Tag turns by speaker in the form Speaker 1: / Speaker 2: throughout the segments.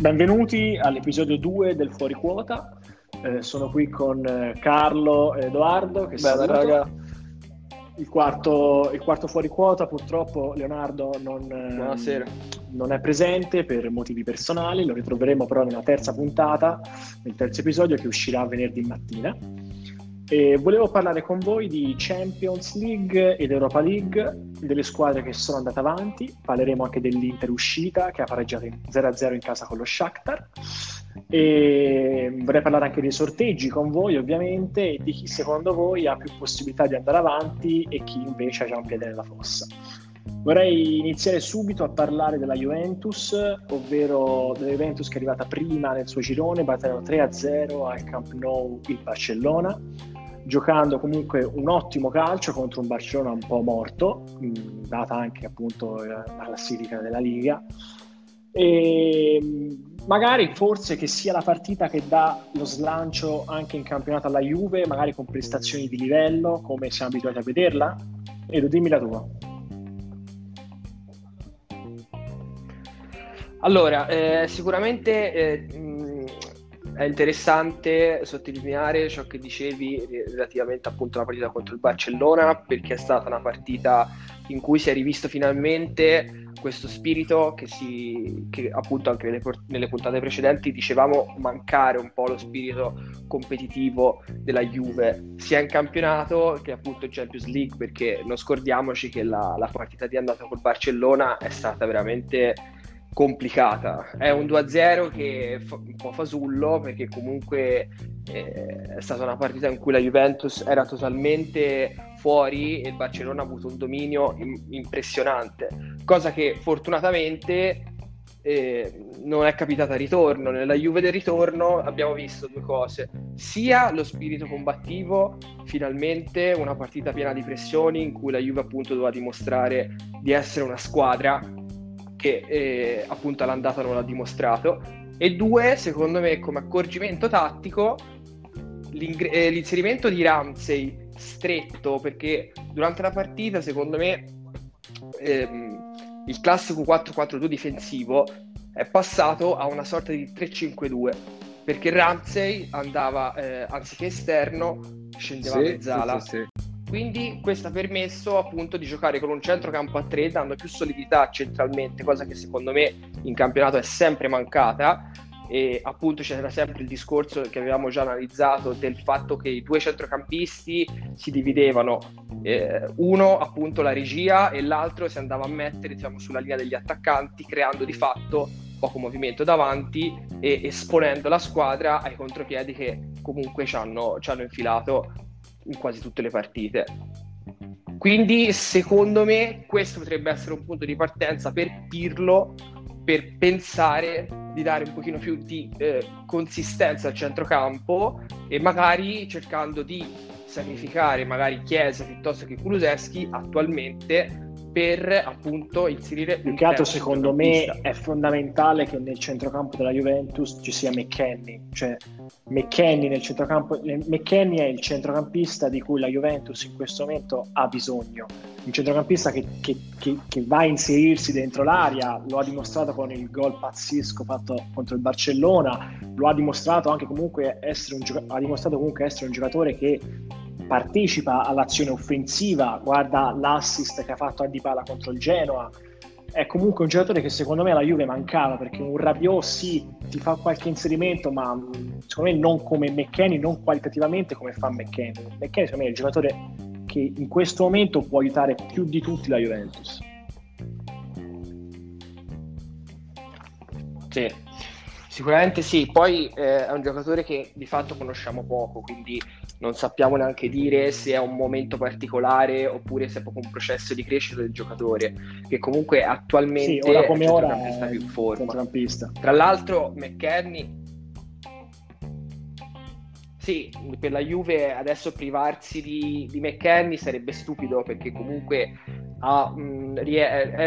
Speaker 1: Benvenuti all'episodio 2 del Fuori Quota. Eh, sono qui con eh, Carlo e Edoardo. Che
Speaker 2: Bene, raga.
Speaker 1: Il quarto, il quarto fuori quota, purtroppo Leonardo non, eh,
Speaker 2: Buonasera.
Speaker 1: non è presente per motivi personali, lo ritroveremo però nella terza puntata, nel terzo episodio che uscirà venerdì mattina. E volevo parlare con voi di Champions League ed Europa League, delle squadre che sono andate avanti, parleremo anche dell'Inter uscita che ha pareggiato in 0-0 in casa con lo Shakhtar. E vorrei parlare anche dei sorteggi con voi ovviamente e di chi secondo voi ha più possibilità di andare avanti e chi invece ha già un piede nella fossa. Vorrei iniziare subito a parlare della Juventus, ovvero della Juventus che è arrivata prima nel suo girone, battendo 3-0 al Camp Nou il Barcellona, giocando comunque un ottimo calcio contro un Barcellona un po' morto, mh, data anche appunto la classifica della Liga. E magari forse che sia la partita che dà lo slancio anche in campionato alla Juve, magari con prestazioni di livello, come siamo abituati a vederla. Edo, dimmi la tua.
Speaker 2: Allora, eh, sicuramente eh, è interessante sottolineare ciò che dicevi relativamente appunto alla partita contro il Barcellona, perché è stata una partita in cui si è rivisto finalmente questo spirito che, si, che appunto anche nelle, nelle, puntate precedenti dicevamo mancare un po' lo spirito competitivo della Juve, sia in campionato che appunto in Champions League, perché non scordiamoci che la, la partita di andata col Barcellona è stata veramente complicata. È un 2-0 che è un po' fasullo perché comunque eh, è stata una partita in cui la Juventus era totalmente fuori e il Barcellona ha avuto un dominio impressionante, cosa che fortunatamente eh, non è capitata a ritorno. Nella Juve del ritorno abbiamo visto due cose, sia lo spirito combattivo, finalmente una partita piena di pressioni in cui la Juve appunto doveva dimostrare di essere una squadra che eh, appunto all'andata non l'ha dimostrato, e due, secondo me, come accorgimento tattico, eh, l'inserimento di Ramsey stretto, perché durante la partita, secondo me, ehm, il classico 4-4-2 difensivo è passato a una sorta di 3-5-2, perché Ramsey andava, eh, anziché esterno, scendeva
Speaker 3: sì,
Speaker 2: a mezzala.
Speaker 3: Sì, sì,
Speaker 2: quindi questo ha permesso appunto di giocare con un centrocampo a tre, dando più solidità centralmente, cosa che secondo me in campionato è sempre mancata. E appunto c'era sempre il discorso che avevamo già analizzato del fatto che i due centrocampisti si dividevano, eh, uno appunto la regia e l'altro si andava a mettere diciamo, sulla linea degli attaccanti, creando di fatto poco movimento davanti e esponendo la squadra ai contropiedi che comunque ci hanno, ci hanno infilato in quasi tutte le partite. Quindi, secondo me, questo potrebbe essere un punto di partenza per Pirlo per pensare di dare un pochino più di eh, consistenza al centrocampo e magari cercando di sacrificare magari Chiesa piuttosto che Kuluseschi attualmente per appunto inserire
Speaker 1: più che altro secondo me è fondamentale che nel centrocampo della Juventus ci sia McKenny cioè McKenny nel centrocampo McKenny è il centrocampista di cui la Juventus in questo momento ha bisogno. Un centrocampista che, che, che, che va a inserirsi dentro l'area lo ha dimostrato con il gol pazzesco fatto contro il Barcellona lo ha dimostrato anche comunque essere un, ha dimostrato comunque essere un giocatore che partecipa all'azione offensiva, guarda l'assist che ha fatto a Dybala contro il Genoa, è comunque un giocatore che secondo me alla Juve mancava perché un Rabiot sì, ti fa qualche inserimento ma secondo me non come McKenny, non qualitativamente come fa McKenny. McKenny secondo me è il giocatore che in questo momento può aiutare più di tutti la Juventus.
Speaker 2: Sì, sicuramente sì, poi eh, è un giocatore che di fatto conosciamo poco, quindi non sappiamo neanche dire se è un momento particolare oppure se è proprio un processo di crescita del giocatore, che comunque attualmente
Speaker 1: sì, ora come
Speaker 2: è
Speaker 1: ora
Speaker 2: è più forma.
Speaker 1: Centrocampista.
Speaker 2: Tra l'altro McKenny sì, per la Juve adesso privarsi di, di McKenny sarebbe stupido perché comunque ha, mh, è, è,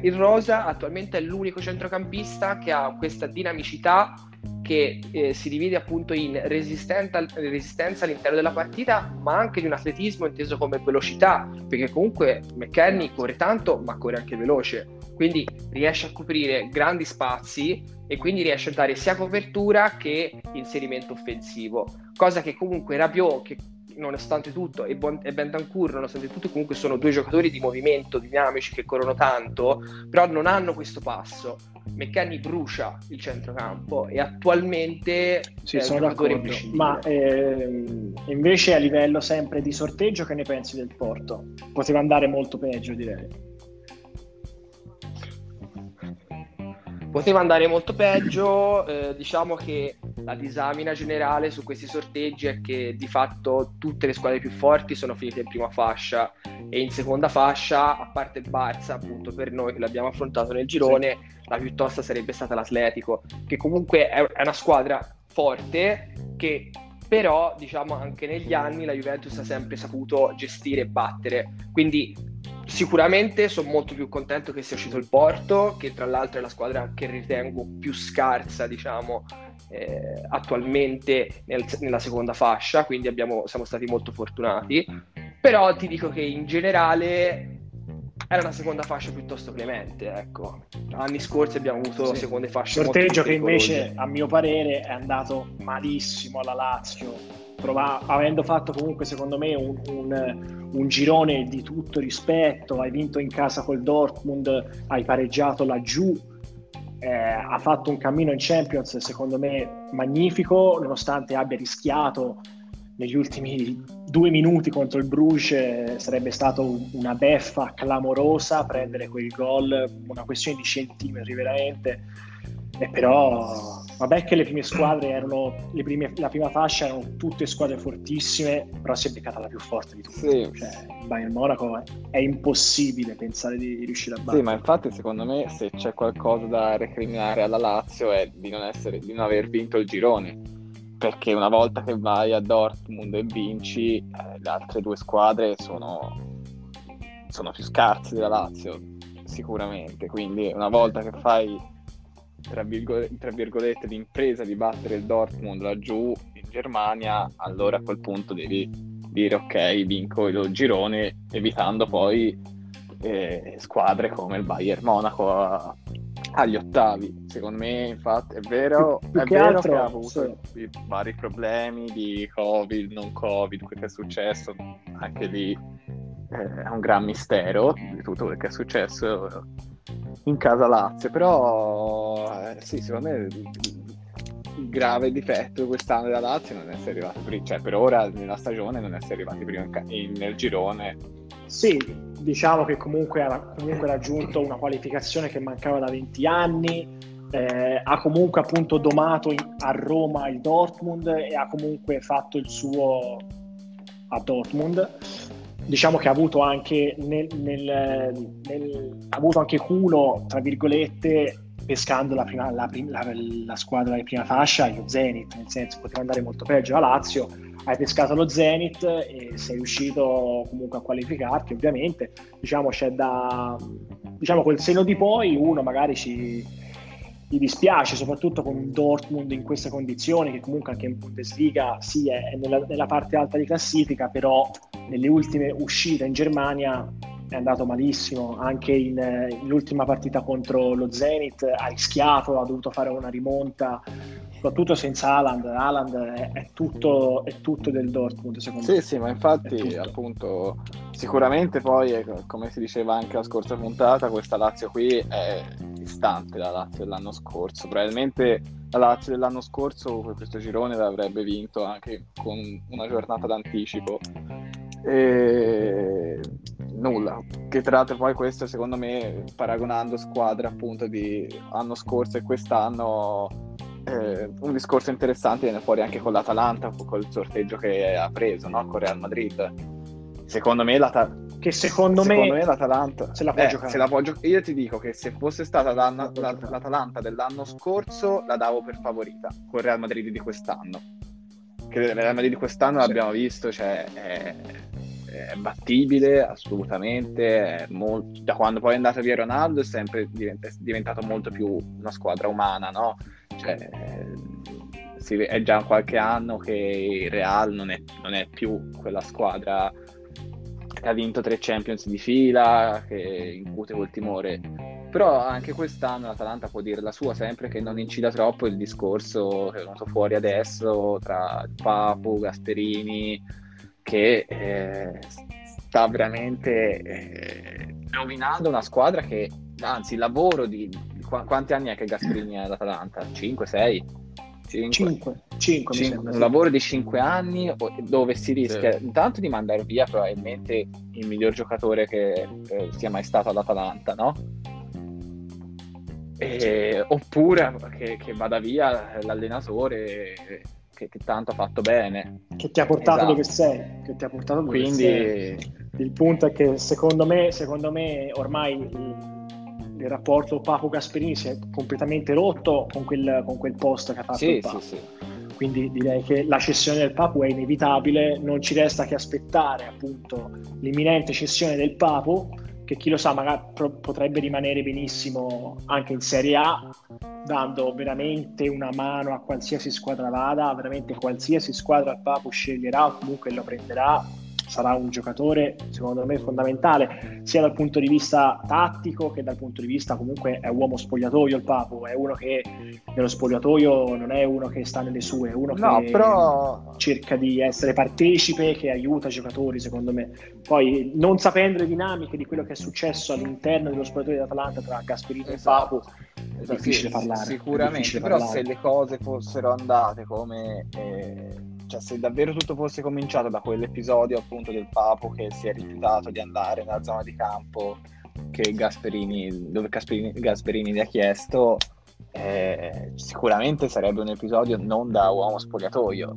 Speaker 2: il Rosa attualmente è l'unico centrocampista che ha questa dinamicità che eh, si divide appunto in resistenza, all'interno della partita, ma anche di un atletismo inteso come velocità, perché comunque McKenny corre tanto, ma corre anche veloce. quindi riesce a coprire grandi spazi e quindi riesce a dare sia copertura che inserimento offensivo, cosa che comunque Rabiot, che nonostante tutto, e, bon- e Bentancur, nonostante tutto, comunque sono due giocatori di movimento dinamici che corrono tanto, però non hanno questo passo. McKenny brucia il centrocampo e attualmente
Speaker 1: sì, sono d'accordo. Ma eh, invece a livello sempre di sorteggio, che ne pensi del Porto? Poteva andare molto peggio, direi.
Speaker 2: Poteva andare molto peggio, eh, diciamo che la disamina generale su questi sorteggi è che di fatto tutte le squadre più forti sono finite in prima fascia e in seconda fascia, a parte il Barça, appunto per noi che l'abbiamo affrontato nel girone, sì. la più tosta sarebbe stata l'Atletico, che comunque è una squadra forte che però diciamo anche negli anni la Juventus ha sempre saputo gestire e battere, quindi Sicuramente sono molto più contento che sia uscito il Porto, che tra l'altro è la squadra che ritengo più scarsa, diciamo, eh, attualmente nel, nella seconda fascia, quindi abbiamo, siamo stati molto fortunati. Però ti dico che in generale era una seconda fascia piuttosto clemente, ecco. Anni scorsi abbiamo avuto sì. seconde fasce
Speaker 1: sorteggio che invece a mio parere è andato malissimo alla Lazio prova- avendo fatto comunque secondo me un, un, un, girone di tutto rispetto, hai vinto in casa col Dortmund, hai pareggiato laggiù, eh, ha fatto un cammino in Champions secondo me magnifico, nonostante abbia rischiato negli ultimi due minuti contro il Bruges sarebbe stato una beffa clamorosa prendere quel gol, una questione di centimetri veramente e però, vabbè che le prime squadre erano, le prime, la prima fascia erano tutte squadre fortissime, però si è beccata la più forte di tutte. Sì. Cioè, Bayern Monaco è, è, impossibile pensare di riuscire a battere.
Speaker 3: Sì, ma infatti secondo me se c'è qualcosa da recriminare alla Lazio è di non, essere, di non aver vinto il girone. Perché una volta che vai a Dortmund e vinci, eh, le altre due squadre sono, sono più scarse della Lazio, sicuramente. Quindi una volta che fai tra, virgolette, tra virgolette l'impresa di battere il Dortmund laggiù in Germania, allora a quel punto devi dire ok, vinco il girone, evitando poi eh, squadre come il Bayern Monaco a, agli ottavi. Secondo me, infatti, è vero, più, più è che vero altro, che ha avuto sì. vari problemi di Covid, non Covid, quel che è successo, anche lì eh, è un gran mistero di tutto quel che è successo in casa Lazio, però eh, sì, secondo me il grave difetto quest'anno della Lazio non essere arrivati prima, cioè per ora nella stagione non essere arrivati prima in, nel girone.
Speaker 1: Sì, diciamo che comunque ha comunque raggiunto una qualificazione che mancava da 20 anni, eh, ha comunque appunto domato in, a Roma il Dortmund e ha comunque fatto il suo a Dortmund diciamo che ha avuto anche, nel, nel, nel, ha avuto anche culo, tra virgolette, pescando la, prima, la, la, la, squadra di prima fascia, lo Zenit, nel senso poteva andare molto peggio la Lazio, hai pescato lo Zenit e sei riuscito comunque a qualificarti, ovviamente, diciamo c'è da, diciamo col seno di poi uno magari ci, gli dispiace, soprattutto con un Dortmund in queste condizioni, che comunque anche in Bundesliga sì è nella, nella parte alta di classifica, però nelle ultime uscite in Germania è andato malissimo, anche in, in l'ultima partita contro lo Zenit ha rischiato, ha dovuto fare una rimonta, soprattutto senza Haaland, Haaland è, è, tutto, è tutto, del Dortmund secondo
Speaker 3: sì,
Speaker 1: me.
Speaker 3: Sì, sì, ma infatti appunto sicuramente poi, come si diceva anche la scorsa puntata, questa Lazio qui è distante dalla Lazio dell'anno scorso, probabilmente la Lazio dell'anno scorso questo girone l'avrebbe vinto anche con una giornata d'anticipo. E nulla, che tra l'altro poi questo secondo me paragonando squadre appunto di anno scorso e quest'anno eh, un discorso interessante viene fuori anche con l'Atalanta, con il sorteggio che ha preso no? con Real Madrid. Secondo me, l'Ata-
Speaker 1: che secondo, secondo
Speaker 3: me, me, l'Atalanta
Speaker 1: se la può eh, giocare.
Speaker 3: La può gio- io ti dico che se fosse stata la, la, l'Atalanta dell'anno scorso la davo per favorita con Real Madrid di quest'anno. Che il Real Madrid di quest'anno sì. l'abbiamo visto, cioè è, è battibile assolutamente. Molto... Da quando poi è andato via Ronaldo è sempre diventato molto più una squadra umana, no? Cioè, sì, è già qualche anno che il Real non è, non è, più quella squadra che ha vinto tre Champions di fila, che incute quel timore. Però anche quest'anno l'Atalanta può dire la sua sempre che non incida troppo il discorso che è venuto fuori adesso tra Papu, Gasperini, che eh, sta veramente eh, rovinando una squadra che, anzi, il lavoro di... Qu- quanti anni è che Gasperini è all'Atalanta? 5, 6?
Speaker 1: 5, 5, 5
Speaker 3: un lavoro di 5 anni dove si rischia sì. intanto di mandare via probabilmente il miglior giocatore che eh, sia mai stato all'Atalanta, no? E, oppure che, che, vada via l'allenatore che, che, tanto ha fatto bene.
Speaker 1: Che ti ha portato esatto. dove sei. Che ti ha portato dove
Speaker 3: Quindi...
Speaker 1: sei. Il punto è che secondo me, secondo me ormai il, rapporto Papo Gasperini si è completamente rotto con quel, con quel post che ha fatto
Speaker 3: sì,
Speaker 1: il Papo.
Speaker 3: Sì, sì.
Speaker 1: Quindi direi che la cessione del Papo è inevitabile, non ci resta che aspettare appunto l'imminente cessione del Papo che chi lo sa magari potrebbe rimanere benissimo anche in Serie A, dando veramente una mano a qualsiasi squadra vada, veramente qualsiasi squadra il Papu sceglierà o comunque lo prenderà sarà un giocatore secondo me fondamentale sia dal punto di vista tattico che dal punto di vista comunque è uomo spogliatoio il Papo, è uno che nello spogliatoio non è uno che sta nelle sue, è uno
Speaker 3: no,
Speaker 1: che
Speaker 3: però...
Speaker 1: cerca di essere partecipe, che aiuta i giocatori secondo me. Poi non sapendo le dinamiche di quello che è successo all'interno dello spogliatoio dell'Atalanta tra Gasperino esatto. e Papo è esatto. difficile sì, parlare.
Speaker 3: Sicuramente,
Speaker 1: difficile
Speaker 3: però
Speaker 1: parlare.
Speaker 3: se le cose fossero andate come... Eh cioè se davvero tutto fosse cominciato da quell'episodio appunto del Papo che si è rifiutato di andare nella zona di campo che Gasperini, dove Gasperini, Gasperini gli ha chiesto, eh, sicuramente sarebbe un episodio non da uomo spogliatoio.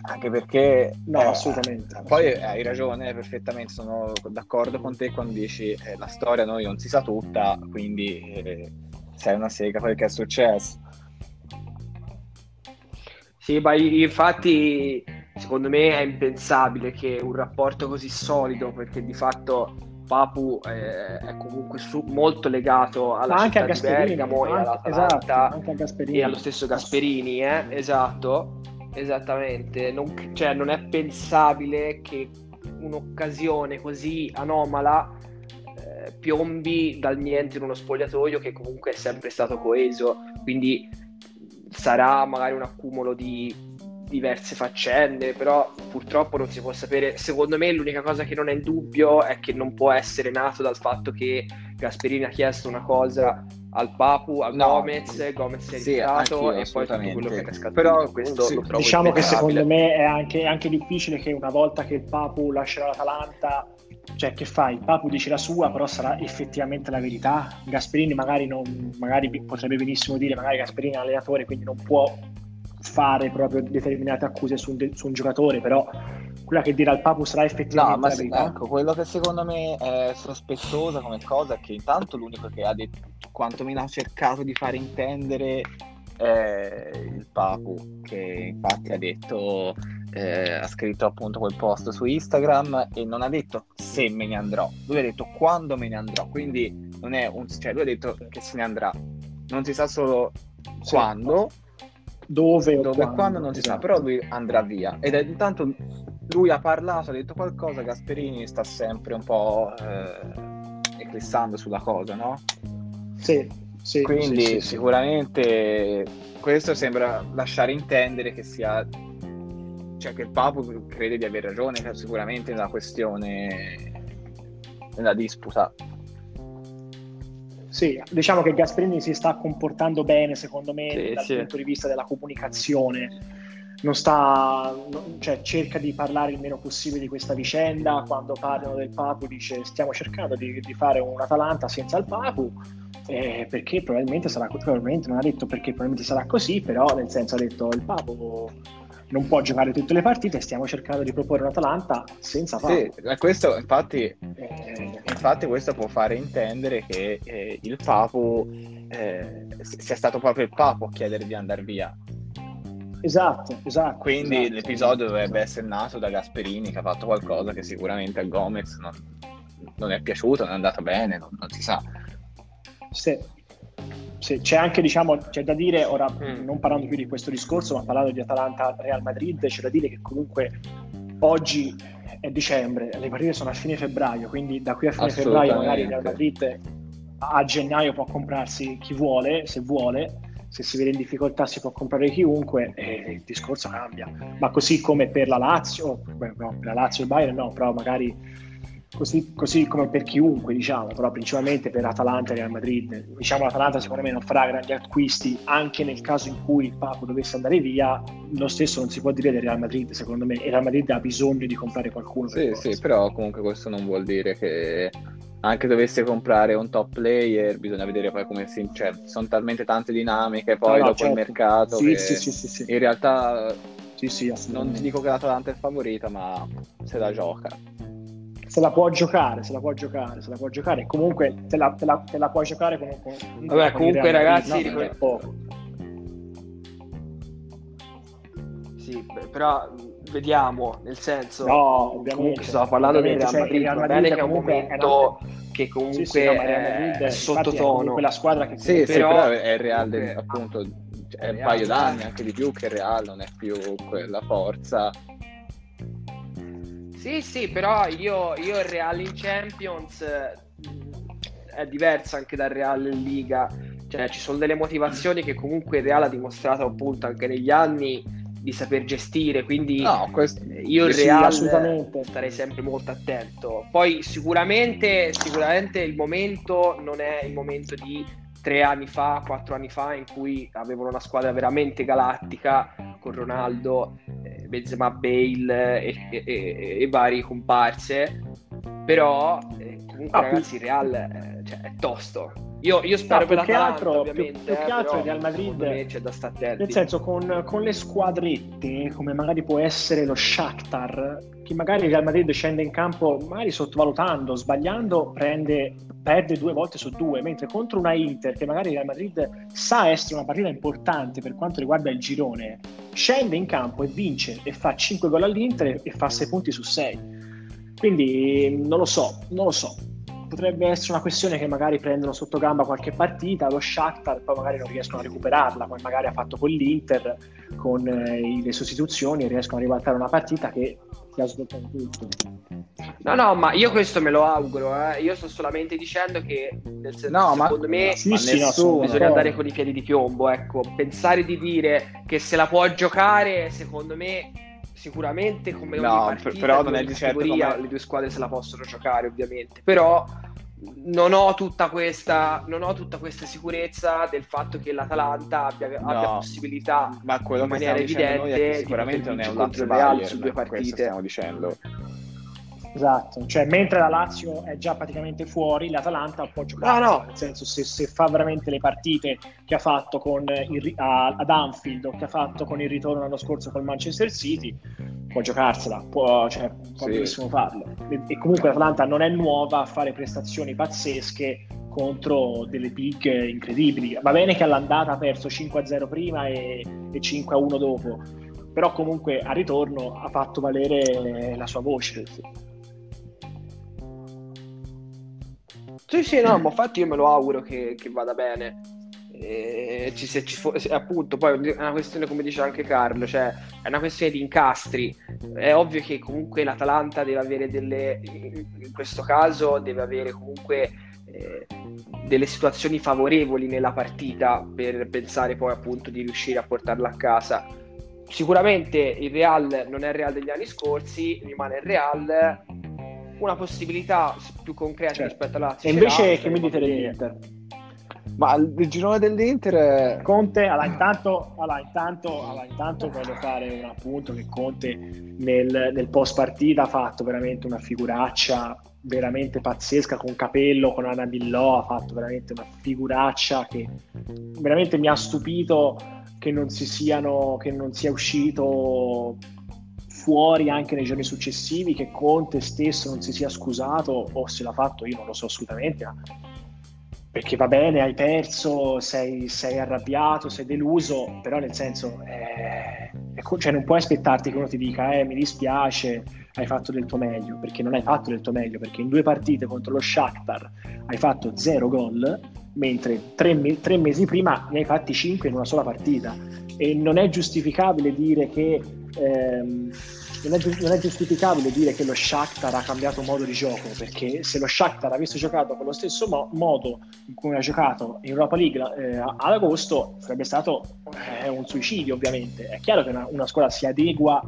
Speaker 3: Anche perché
Speaker 1: no, eh, assolutamente.
Speaker 3: Poi hai ragione perfettamente, sono d'accordo con te quando dici eh, la storia noi non si sa tutta, quindi eh, sei una sega perché è successo.
Speaker 2: Sì, ma infatti secondo me è impensabile che un rapporto così solido, perché di fatto Papu eh, è comunque su, molto legato alla
Speaker 1: ma anche
Speaker 2: di Bergamo e all'Atalanta
Speaker 1: esatto,
Speaker 2: e allo stesso Gasperini, eh? esatto, esattamente. Non, cioè, non è pensabile che un'occasione così anomala eh, piombi dal niente in uno spogliatoio che comunque è sempre stato coeso. Quindi sarà magari un accumulo di diverse faccende, però purtroppo non si può sapere. Secondo me l'unica cosa che non è in dubbio è che non può essere nato dal fatto che Gasperini ha chiesto una cosa al Papu, a no, Gomez, Gomez si è
Speaker 3: sì,
Speaker 2: e poi tutto quello che è cascato.
Speaker 3: Però
Speaker 2: questo
Speaker 1: sì, diciamo che secondo me è anche, anche difficile che una volta che il Papu lascerà l'Atalanta cioè che fai? Il Papu dice la sua, però sarà effettivamente la verità. Gasperini magari, non, magari potrebbe benissimo dire, magari Gasperini è un allenatore, quindi non può fare proprio determinate accuse su un, su un giocatore, però quella che dirà il Papu sarà effettivamente no, ma la verità.
Speaker 3: Ecco, quello che secondo me è sospettoso come cosa è che intanto l'unico che ha detto, quantomeno ha cercato di fare intendere è il Papu, che infatti ha detto eh, ha scritto appunto quel post su Instagram e non ha detto se me ne andrò, lui ha detto quando me ne andrò, quindi non è un cioè lui ha detto che se ne andrà, non si sa solo sì. quando,
Speaker 1: dove,
Speaker 3: dove quando, quando non si esatto. sa, però lui andrà via ed è intanto lui ha parlato, ha detto qualcosa, Gasperini sta sempre un po' eh, eclissando sulla cosa, no?
Speaker 1: Sì, sì,
Speaker 3: quindi
Speaker 1: sì, sì,
Speaker 3: sicuramente questo sembra lasciare intendere che sia cioè che il Papu crede di aver ragione sicuramente nella questione nella disputa.
Speaker 1: Sì, diciamo che Gasperini si sta comportando bene secondo me
Speaker 2: sì,
Speaker 1: dal
Speaker 2: sì.
Speaker 1: punto di vista della comunicazione. Non sta, cioè cerca di parlare il meno possibile di questa vicenda. Quando parlano del Papu dice stiamo cercando di, di fare un Atalanta senza il Papu. Eh, perché probabilmente sarà probabilmente non ha detto perché probabilmente sarà così però nel senso ha detto il Papu non può giocare tutte le partite, stiamo cercando di proporre un Atalanta senza Papu.
Speaker 3: Sì, questo infatti, eh, infatti questo può fare intendere che eh, il Papu eh, sia stato proprio il Papu a chiedere di andare via.
Speaker 1: Esatto, esatto.
Speaker 3: Quindi
Speaker 1: esatto,
Speaker 3: l'episodio
Speaker 1: esatto,
Speaker 3: dovrebbe essere nato da Gasperini che ha fatto qualcosa che sicuramente a Gomez non, non è piaciuto, non è andato bene, non, non si sa.
Speaker 1: Sì, sì, c'è anche, diciamo, c'è da dire, ora mm. non parlando più di questo discorso, ma parlando di Atalanta-Real Madrid, c'è da dire che comunque oggi è dicembre, le partite sono a fine febbraio, quindi da qui a fine febbraio magari Real Madrid a gennaio può comprarsi chi vuole, se vuole, se si vede in difficoltà si può comprare chiunque e il discorso cambia. Ma così come per la Lazio, beh, no, per la Lazio e il Bayern no, però magari Così, così, come per chiunque, diciamo, però principalmente per Atalanta e Real Madrid. Diciamo l'Atalanta secondo me non farà grandi acquisti anche nel caso in cui il Papo dovesse andare via, lo stesso non si può dire del Real Madrid, secondo me, e il Real Madrid ha bisogno di comprare qualcuno.
Speaker 3: Sì, sì, però comunque questo non vuol dire che anche dovesse comprare un top player, bisogna vedere poi come si... Cioè, ci sono talmente tante dinamiche poi no, no, dopo certo. il mercato sì, che sì, sì, in realtà non ti dico che l'Atalanta è favorita, ma se la gioca
Speaker 1: se la può giocare, se la può giocare, se la può giocare. Comunque te la, te la, te la puoi giocare con,
Speaker 2: con Vabbè, con comunque ragazzi, no, poco. Sì, però vediamo, nel senso,
Speaker 1: no, ovviamente,
Speaker 2: stavo parlando del Real Madrid, cioè, Real Madrid bene che è un momento che comunque sì, sì, no, è sottotono.
Speaker 1: quella squadra che
Speaker 3: sì, però, però è il Real del, appunto è un paio d'anni anche di più che il Real non è più quella forza
Speaker 2: sì, sì, però io, io il Real in Champions è diversa anche dal Real in Liga. Cioè, ci sono delle motivazioni che comunque il Real ha dimostrato appunto anche negli anni di saper gestire, quindi
Speaker 3: no, questo...
Speaker 2: io il Real starei sempre molto attento. Poi sicuramente, sicuramente il momento non è il momento di tre anni fa, quattro anni fa, in cui avevano una squadra veramente galattica con Ronaldo, Benzema, Bale e, e, e, e vari comparse. Però eh, comunque, ah, ragazzi, il Real eh, cioè, è tosto. Io, io spero no, per l'Atalanta, altro.
Speaker 1: Più, più che altro il Real Madrid
Speaker 2: c'è da stare attenti.
Speaker 1: Nel senso, con, con, le squadrette, come magari può essere lo Shakhtar, che magari il Real Madrid scende in campo magari sottovalutando, sbagliando, prende, perde due volte su due, mentre contro una Inter, che magari il Real Madrid sa essere una partita importante per quanto riguarda il girone, scende in campo e vince e fa 5 gol all'Inter e fa 6 punti su 6. Quindi non lo so, non lo so potrebbe essere una questione che magari prendono sotto gamba qualche partita, lo Shakhtar poi magari non riescono a recuperarla, come magari ha fatto con l'Inter, con eh, le sostituzioni riescono a ribaltare una partita che ti ha svoltato tutto.
Speaker 2: No, no, ma io questo me lo auguro, eh. io sto solamente dicendo che nel senso, no, secondo ma, me sì, sì, nessuno, bisogna andare con i piedi di piombo, ecco, pensare di dire che se la può giocare, secondo me sicuramente come ogni no, partita, però non è di certo come... le due squadre se la possono giocare ovviamente, però non ho tutta questa, non ho tutta questa sicurezza del fatto che l'Atalanta abbia, no, abbia possibilità
Speaker 3: ma quello in maniera evidente sicuramente non è un lato Real su due partite. stiamo dicendo
Speaker 1: Esatto, cioè mentre la Lazio è già praticamente fuori, l'Atalanta può giocare, ah, no. nel senso se, se, fa veramente le partite che ha fatto con il, a, ad Anfield o che ha fatto con il ritorno l'anno scorso col Manchester City, può giocarsela, può, cioè, può sì. benissimo farlo. E, e comunque l'Atalanta non è nuova a fare prestazioni pazzesche contro delle big incredibili. Va bene che all'andata ha perso 5-0 prima e, e 5-1 dopo, però comunque al ritorno ha fatto valere la sua voce. Sì.
Speaker 2: Sì, sì, no, ma infatti io me lo auguro che, che vada bene. E ci, se ci fo- appunto, poi è una questione, come dice anche Carlo, cioè è una questione di incastri. È ovvio che comunque l'Atalanta deve avere delle, in questo caso, deve avere comunque eh, delle situazioni favorevoli nella partita per pensare poi appunto di riuscire a portarla a casa. Sicuramente il Real non è il Real degli anni scorsi, rimane il Real una possibilità più concreta certo. rispetto alla Lazio.
Speaker 1: E invece che mi dite dell'Inter?
Speaker 3: Ma il girone dell'Inter
Speaker 1: Conte, allora intanto, allora, intanto, allora, intanto voglio fare un appunto che Conte nel, nel post partita ha fatto veramente una figuraccia veramente pazzesca con Capello, con Anna Billò, ha fatto veramente una figuraccia che veramente mi ha stupito che non, si siano, che non sia uscito fuori anche nei giorni successivi che Conte stesso non si sia scusato o se l'ha fatto io non lo so assolutamente perché va bene hai perso sei, sei arrabbiato sei deluso però nel senso eh, cioè non puoi aspettarti che uno ti dica eh, mi dispiace hai fatto del tuo meglio perché non hai fatto del tuo meglio perché in due partite contro lo Shakhtar hai fatto zero gol mentre tre, tre mesi prima ne hai fatti cinque in una sola partita. E non è giustificabile dire che ehm, non è, non è, giustificabile dire che lo Shakhtar ha cambiato modo di gioco, perché se lo Shakhtar avesse giocato con lo stesso mo- modo in cui ha giocato in Europa League eh, ad agosto, sarebbe stato eh, un suicidio ovviamente. È chiaro che una, una squadra si adegua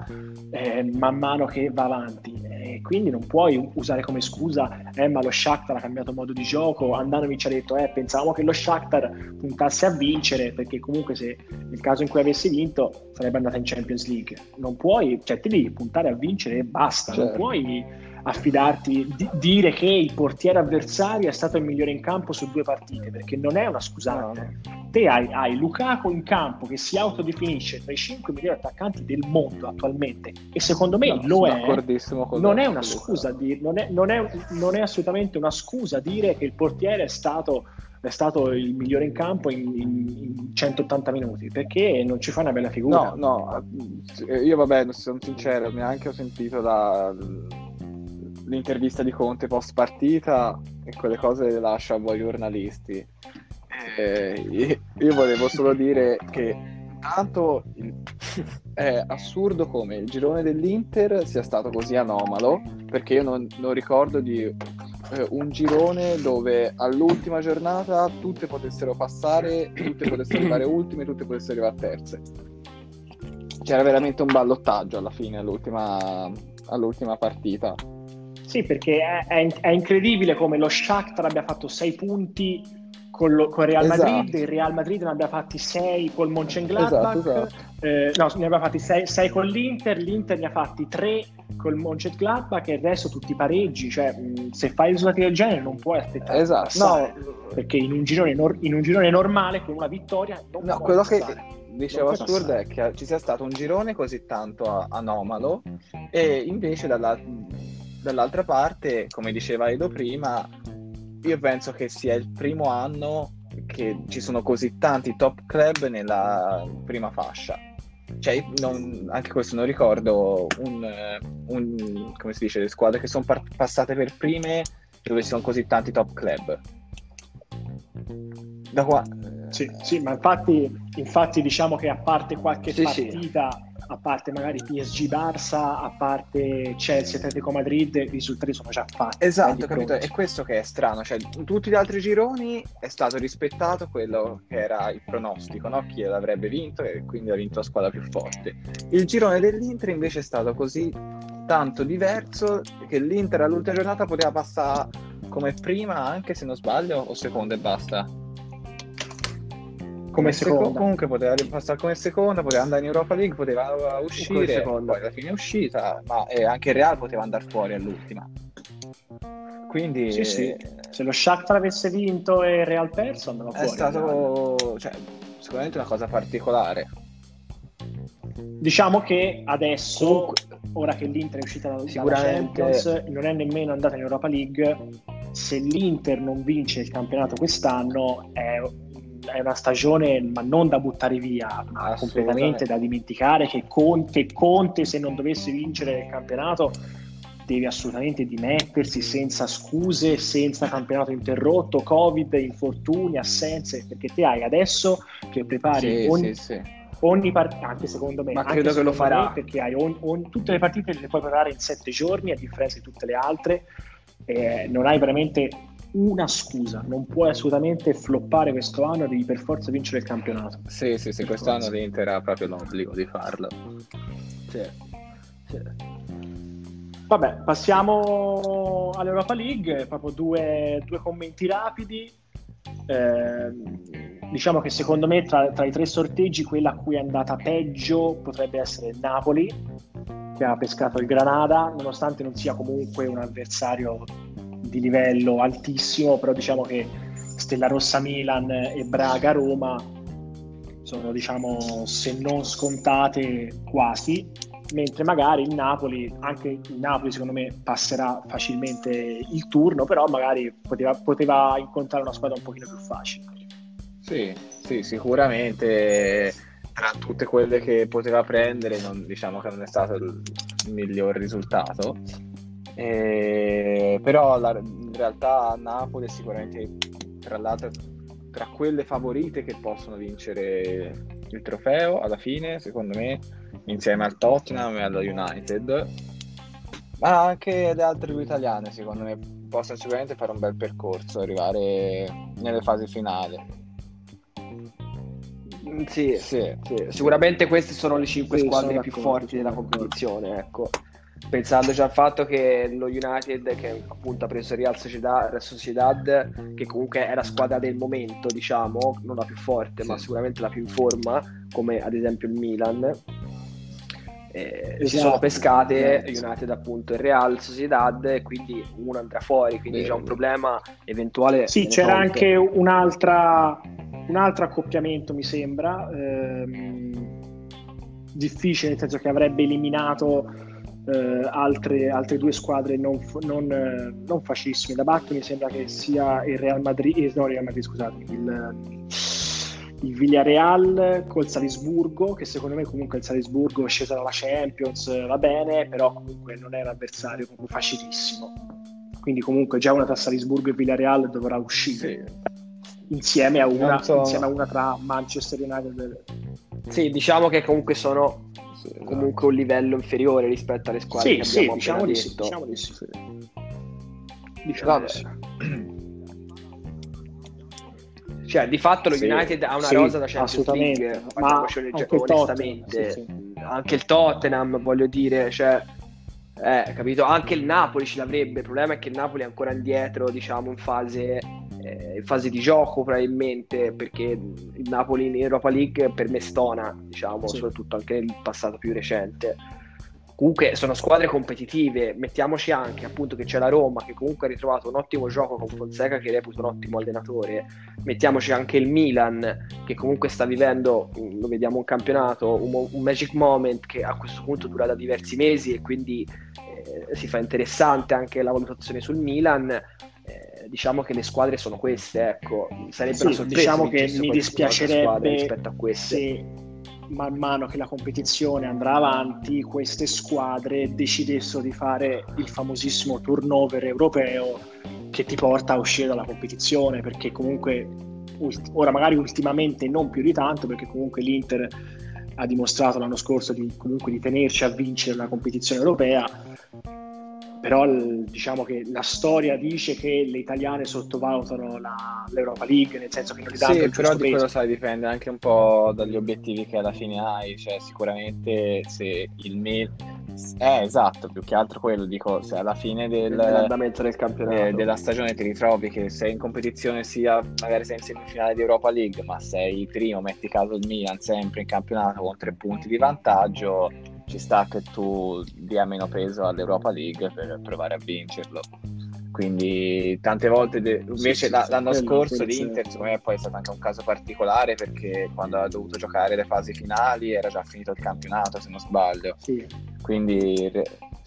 Speaker 1: eh, man mano che va avanti, e quindi non puoi usare come scusa, eh ma lo Shakhtar ha cambiato modo di gioco, Andanovic ha detto, eh pensavamo che lo Shakhtar puntasse a vincere, perché comunque se nel caso in cui avesse vinto sarebbe andata in Champions League. Non puoi, cioè ti devi puntare a vincere e basta, certo. non puoi affidarti, di, dire che il portiere avversario è stato il migliore in campo su due partite, perché non è una scusante. No. Te hai, hai, Lukaku in campo che si autodefinisce tra i cinque migliori attaccanti del mondo attualmente e secondo me no, lo è. Non è una scusa, dir, non, è, non, è, non è assolutamente una scusa dire che il portiere è stato è stato il migliore in campo in, in, in, 180 minuti perché non ci fa una bella figura.
Speaker 3: No, no, io vabbè, sono sincero, neanche ho sentito la, l'intervista di Conte post partita e quelle cose le lascio a voi giornalisti. Eh, io volevo solo dire che intanto è assurdo come il girone dell'Inter sia stato così anomalo perché io non, non ricordo di eh, un girone dove all'ultima giornata tutte potessero passare, tutte potessero arrivare ultime, tutte potessero arrivare terze. C'era veramente un ballottaggio alla fine, all'ultima, all'ultima partita.
Speaker 1: Sì, perché è, è, è, incredibile come lo Shakhtar abbia fatto 6 punti con, lo, con Real Madrid, esatto. il Real Madrid ne abbia fatti 6 col Mönchengladbach, esatto, esatto. Eh, no, ne abbia fatti 6 con l'Inter, l'Inter ne ha fatti 3 col Mönchengladbach e il resto tutti pareggi, cioè mh, se fai risultati del genere non puoi aspettare
Speaker 3: esatto. no.
Speaker 1: perché in un, girone in un girone normale con una vittoria non
Speaker 3: no, quello passare. che dicevo assurdo è che ci sia stato un girone così tanto anomalo e invece dalla dall'altra parte, come diceva Edo prima, io penso che sia il primo anno che ci sono così tanti top club nella prima fascia. Cioè, non, anche questo non ricordo un, un, come si dice, le squadre che sono par- passate per prime dove ci sono così tanti top club.
Speaker 1: Da qua. Sì, sì ma infatti, infatti diciamo che a parte qualche sì, partita sì a parte magari PSG Barça, a parte Chelsea Atletico Madrid, i risultati sono già fatti.
Speaker 3: Esatto, capito? È questo che è strano, cioè in tutti gli altri gironi è stato rispettato quello che era il pronostico, no? Chi l'avrebbe vinto e quindi ha vinto la squadra più forte. Il girone dell'Inter invece è stato così tanto diverso che l'Inter all'ultima giornata poteva passare come prima anche se non sbaglio o seconda e basta come seconda. comunque poteva passare come seconda, poteva andare in Europa League, poteva uscire, poi alla fine è uscita, ma eh, anche il Real poteva andare fuori all'ultima. Quindi
Speaker 1: sì, sì. se lo Shakhtar avesse vinto e il Real perso andava fuori.
Speaker 3: È stato cioè, sicuramente una cosa particolare.
Speaker 1: Diciamo che adesso, Comunque, ora che l'Inter è uscita dalla sicuramente... Champions, non è nemmeno andata in Europa League. Se l'Inter non vince il campionato quest'anno è è una stagione ma non da buttare via, ma completamente da dimenticare che Conte, Conte se non dovesse vincere il campionato deve assolutamente dimettersi senza scuse, senza campionato interrotto, covid, infortuni, assenze, perché te hai adesso che prepari sì, ogni, sì, sì. ogni partita, anche secondo me,
Speaker 3: ma credo che lo farà
Speaker 1: perché hai on, on, tutte le partite le puoi preparare in sette giorni a differenza di tutte le altre, eh, non hai veramente una scusa, non puoi assolutamente floppare questo anno, devi per forza vincere il campionato.
Speaker 3: Sì, sì, sì, quest'anno l'Inter ha proprio l'obbligo di farlo.
Speaker 1: Sì, sì. Vabbè, passiamo all'Europa League, proprio due, due commenti rapidi. Eh, diciamo che secondo me tra, tra, i tre sorteggi quella a cui è andata peggio potrebbe essere il Napoli, che ha pescato il Granada, nonostante non sia comunque un avversario di livello altissimo, però diciamo che Stella Rossa Milan e Braga Roma sono diciamo se non scontate quasi, mentre magari il Napoli, anche il Napoli secondo me passerà facilmente il turno, però magari poteva, poteva incontrare una squadra un pochino più facile.
Speaker 3: Sì, sì, sicuramente tra tutte quelle che poteva prendere, non, diciamo che non è stato il miglior risultato. Eh, però la, in realtà Napoli è sicuramente tra l'altro tra quelle favorite che possono vincere il trofeo alla fine, secondo me, insieme al Tottenham e allo United. Ma anche le altre due italiane, secondo me, possono sicuramente fare un bel percorso, arrivare nelle fasi finali.
Speaker 2: Sì, sì, sì. sicuramente queste sono le cinque sì, squadre più forti della competizione, ecco pensandoci al fatto che lo United che appunto ha preso Real Sociedad, Real Sociedad che comunque è la squadra del momento diciamo non la più forte sì. ma sicuramente la più in forma come ad esempio il Milan eh, esatto. si sono pescate esatto. United appunto e Real Sociedad e quindi uno andrà fuori quindi c'è un problema eventuale
Speaker 1: sì c'era tolto. anche un'altra un altro accoppiamento mi sembra ehm, difficile nel senso che avrebbe eliminato eh, altre, altre, due squadre non, non, eh, non, facilissime da battere. Mi sembra che sia il Real Madrid, eh, no, Real Madrid, scusate, il, il Villarreal col Salisburgo, che secondo me comunque il Salisburgo è sceso dalla Champions, va bene, però comunque non è un avversario facilissimo. Quindi comunque già una tra Salisburgo e Villarreal dovrà uscire. Sì. Insieme a, una, so. insieme a una tra Manchester United
Speaker 2: e... Sì, diciamo che comunque sono esatto. comunque un livello inferiore rispetto alle squadre
Speaker 1: sì,
Speaker 2: che
Speaker 1: sì,
Speaker 2: abbiamo
Speaker 1: diciamo
Speaker 2: di
Speaker 1: sì, diciamo di sì.
Speaker 2: Diciamo di sì. Cioè, di fatto lo sì, United ha una sì, rosa da Champions League, ma anche onestamente, sì, anche il Tottenham, voglio dire, cioè, eh, capito? Anche il Napoli ce l'avrebbe, il problema è che il Napoli è ancora indietro, diciamo, in fase eh, in fase di gioco probabilmente perché il Napoli in Europa League per me stona diciamo sì. soprattutto anche nel passato più recente. Comunque sono squadre competitive mettiamoci anche appunto che c'è la Roma che comunque ha ritrovato un ottimo gioco con Fonseca che reputo un ottimo allenatore. Mettiamoci anche il Milan che comunque sta vivendo lo vediamo un campionato un, un magic moment che a questo punto dura da diversi mesi e quindi eh, si fa interessante anche la valutazione sul Milan diciamo che le squadre sono queste, ecco. Sarebbe sì, una sorpresa
Speaker 1: diciamo che mi dispiacerebbe rispetto a queste. Se man mano che la competizione andrà avanti, queste squadre decidessero di fare il famosissimo turnover europeo che ti porta a uscire dalla competizione, perché comunque ora magari ultimamente non più di tanto, perché comunque l'Inter ha dimostrato l'anno scorso di, comunque di tenerci a vincere la competizione europea però diciamo che la storia dice che le italiane sottovalutano la, l'Europa League, nel senso che non gli danno
Speaker 3: sì, però di quello sai, dipende anche un po' dagli obiettivi che alla fine hai, cioè sicuramente se il Milan eh, esatto, più che altro quello, dico, se alla fine del,
Speaker 2: del campionato.
Speaker 3: Eh, della stagione ti ritrovi che sei in competizione sia, magari sei in semifinale di Europa League, ma sei primo, metti caso il Milan sempre in campionato con tre punti di vantaggio, ci sta che tu dia meno peso all'Europa League per provare a vincerlo. Quindi tante volte, de- invece sì, sì, l'anno sì, scorso l'Inter secondo me poi è stato anche un caso particolare perché quando ha dovuto giocare le fasi finali era già finito il campionato se non sbaglio. Quindi,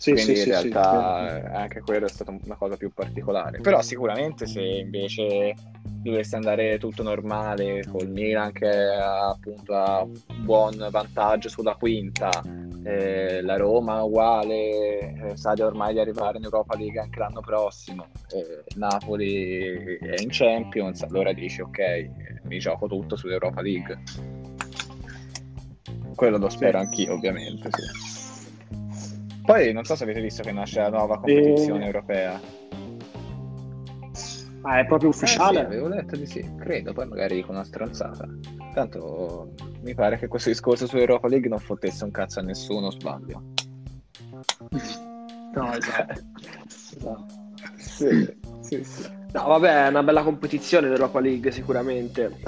Speaker 3: quindi in realtà anche quello è stata una cosa più particolare. Però sicuramente se invece dovesse andare tutto normale col Milan che appunto ha un buon vantaggio sulla quinta eh, la Roma uguale eh, sa ormai di arrivare in Europa League anche l'anno prossimo eh, Napoli è in Champions allora dici ok mi gioco tutto sull'Europa League quello lo spero sì. anch'io ovviamente sì. poi non so se avete visto che nasce la nuova competizione europea
Speaker 1: Ah, è proprio ufficiale? Eh
Speaker 3: sì, avevo letto di sì, credo, poi magari con una stronzata. Tanto mi pare che questo discorso su Europa League non fottesse un cazzo a nessuno, sbaglio.
Speaker 1: No, esatto.
Speaker 2: no. Sì, sì, sì. No, vabbè, è una bella competizione l'Europa League sicuramente.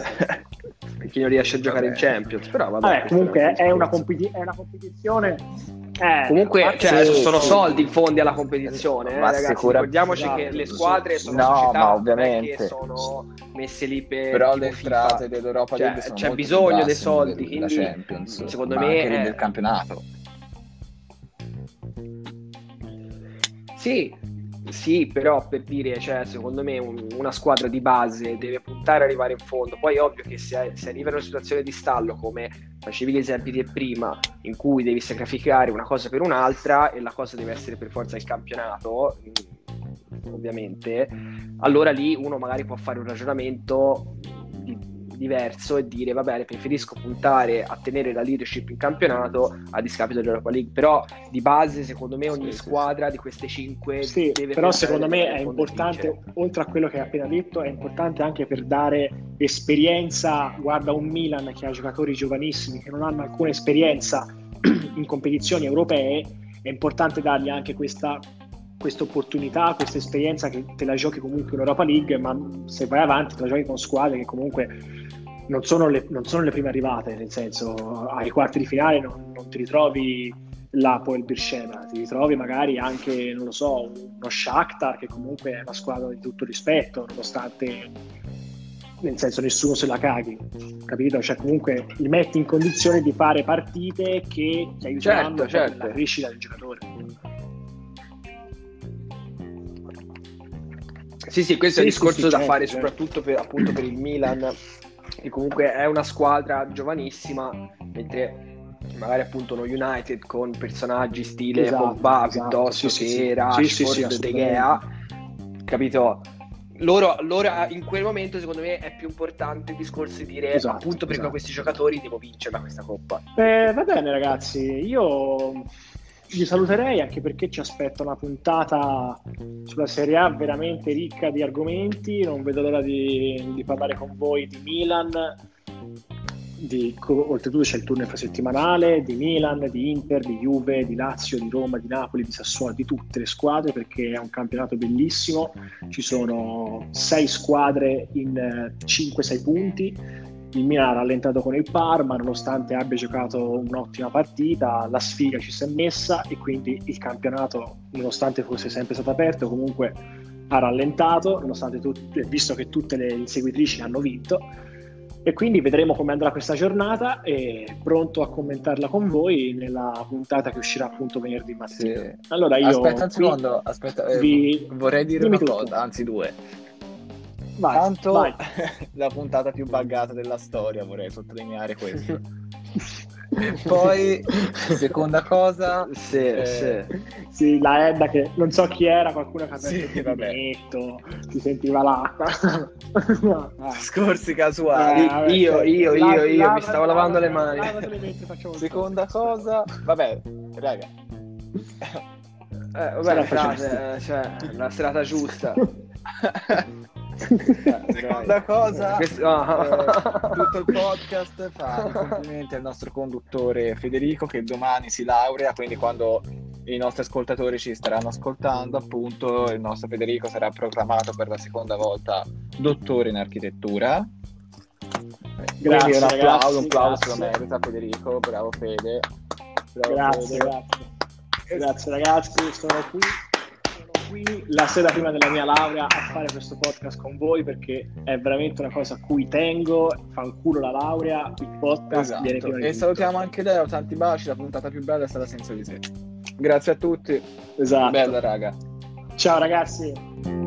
Speaker 2: per chi non riesce a giocare vabbè. in Champions, però vabbè.
Speaker 1: vabbè comunque è una, competi- è una competizione
Speaker 2: eh, Comunque cioè, sì, sono sì. soldi in fondi alla competizione, eh, ragazzi. Sicura... Ricordiamoci esatto, che le squadre sono no, società ovviamente. che sono messe lì per
Speaker 3: Però le entrate dell'Europa
Speaker 2: cioè,
Speaker 3: League
Speaker 2: c'è bisogno dei soldi, quindi
Speaker 3: Champions,
Speaker 2: secondo me
Speaker 3: è... del campionato.
Speaker 2: Sì, sì, però per dire, cioè, secondo me un, una squadra di base deve puntare ad arrivare in fondo. Poi è ovvio che se, se arriva in una situazione di stallo, come facevi gli esempi di prima, in cui devi sacrificare una cosa per un'altra e la cosa deve essere per forza il campionato, mm, ovviamente, allora lì uno magari può fare un ragionamento diverso e dire va bene, preferisco puntare a tenere la leadership in campionato a discapito dell'Europa League, però di base secondo me ogni sì, squadra sì. di queste cinque
Speaker 1: sì, deve però secondo me è importante, oltre a quello che hai appena detto, è importante anche per dare esperienza, guarda un Milan che ha giocatori giovanissimi che non hanno alcuna esperienza in competizioni europee, è importante dargli anche questa questa opportunità, questa esperienza che te la giochi comunque in Europa League, ma se vai avanti te la giochi con squadre che comunque non sono le, non sono le prime arrivate, nel senso ai quarti di finale non, non ti ritrovi l'Apo e il Birshena, ti ritrovi magari anche, non lo so, uno Shakhtar che comunque è una squadra di tutto rispetto, nonostante nel senso nessuno se la caghi, capito? Cioè comunque li metti in condizione di fare partite che ti aiuteranno certo, certo. la crescita del giocatore.
Speaker 2: Sì, sì, questo sì, è un discorso sì, da certo, fare certo. soprattutto per, appunto per il Milan, che comunque è una squadra giovanissima, mentre magari appunto uno United con personaggi stile esatto, Pogba esatto, piuttosto sì, che Rashford, sì, De Gea, capito? Loro, loro, in quel momento secondo me è più importante il discorso di dire esatto, appunto perché esatto. questi giocatori devo vincerla questa coppa.
Speaker 1: Eh, va bene ragazzi, io vi saluterei anche perché ci aspetta una puntata sulla Serie A veramente ricca di argomenti. Non vedo l'ora di, di parlare con voi di Milan. Di, oltretutto c'è il turno infrasettimanale di Milan, di Inter, di Juve, di Lazio, di Roma, di Napoli, di Sassuolo, di tutte le squadre perché è un campionato bellissimo. Ci sono sei squadre in 5-6 eh, punti il Milan ha rallentato con il Parma nonostante abbia giocato un'ottima partita, la sfiga ci si è messa e quindi il campionato, nonostante fosse sempre stato aperto, comunque ha rallentato, nonostante tutte, visto che tutte le inseguitrici hanno vinto. E quindi vedremo come andrà questa giornata e pronto a commentarla con voi nella puntata che uscirà appunto venerdì mattina. Sì.
Speaker 3: Allora io aspetta un secondo, aspetta, eh, vi... vorrei dire una tutto. cosa, anzi due. Vai, Tanto vai. la puntata più buggata della storia, vorrei sottolineare questo. Poi, seconda cosa,
Speaker 1: sì, eh... sì. sì, la Edda che non so chi era, qualcuno che ha detto sì, vabbè. Netto, si sentiva l'acqua.
Speaker 3: Scorsi casuali.
Speaker 2: Ah, io, io, io, io, io, mi stavo lavando le mani.
Speaker 3: seconda cosa, vabbè, raga.
Speaker 2: Eh, vabbè, frase, cioè, la serata giusta.
Speaker 3: Seconda cosa, eh, tutto il podcast fa i complimenti al nostro conduttore Federico che domani si laurea, quindi quando i nostri ascoltatori ci staranno ascoltando, appunto, il nostro Federico sarà proclamato per la seconda volta dottore in architettura. Grazie, quindi un applauso, ragazzi, un applauso lo merita Federico, bravo Fede.
Speaker 1: Bravo grazie, Fede. grazie. Grazie ragazzi, sono qui qui la sera prima della mia laurea a fare questo podcast con voi perché è veramente una cosa a cui tengo, fa un culo la laurea, il podcast esatto. viene prima
Speaker 3: E salutiamo anche Leo, tanti baci, la puntata più bella è stata senza di sé. Grazie a tutti.
Speaker 1: Esatto.
Speaker 3: Bella raga.
Speaker 1: Ciao ragazzi.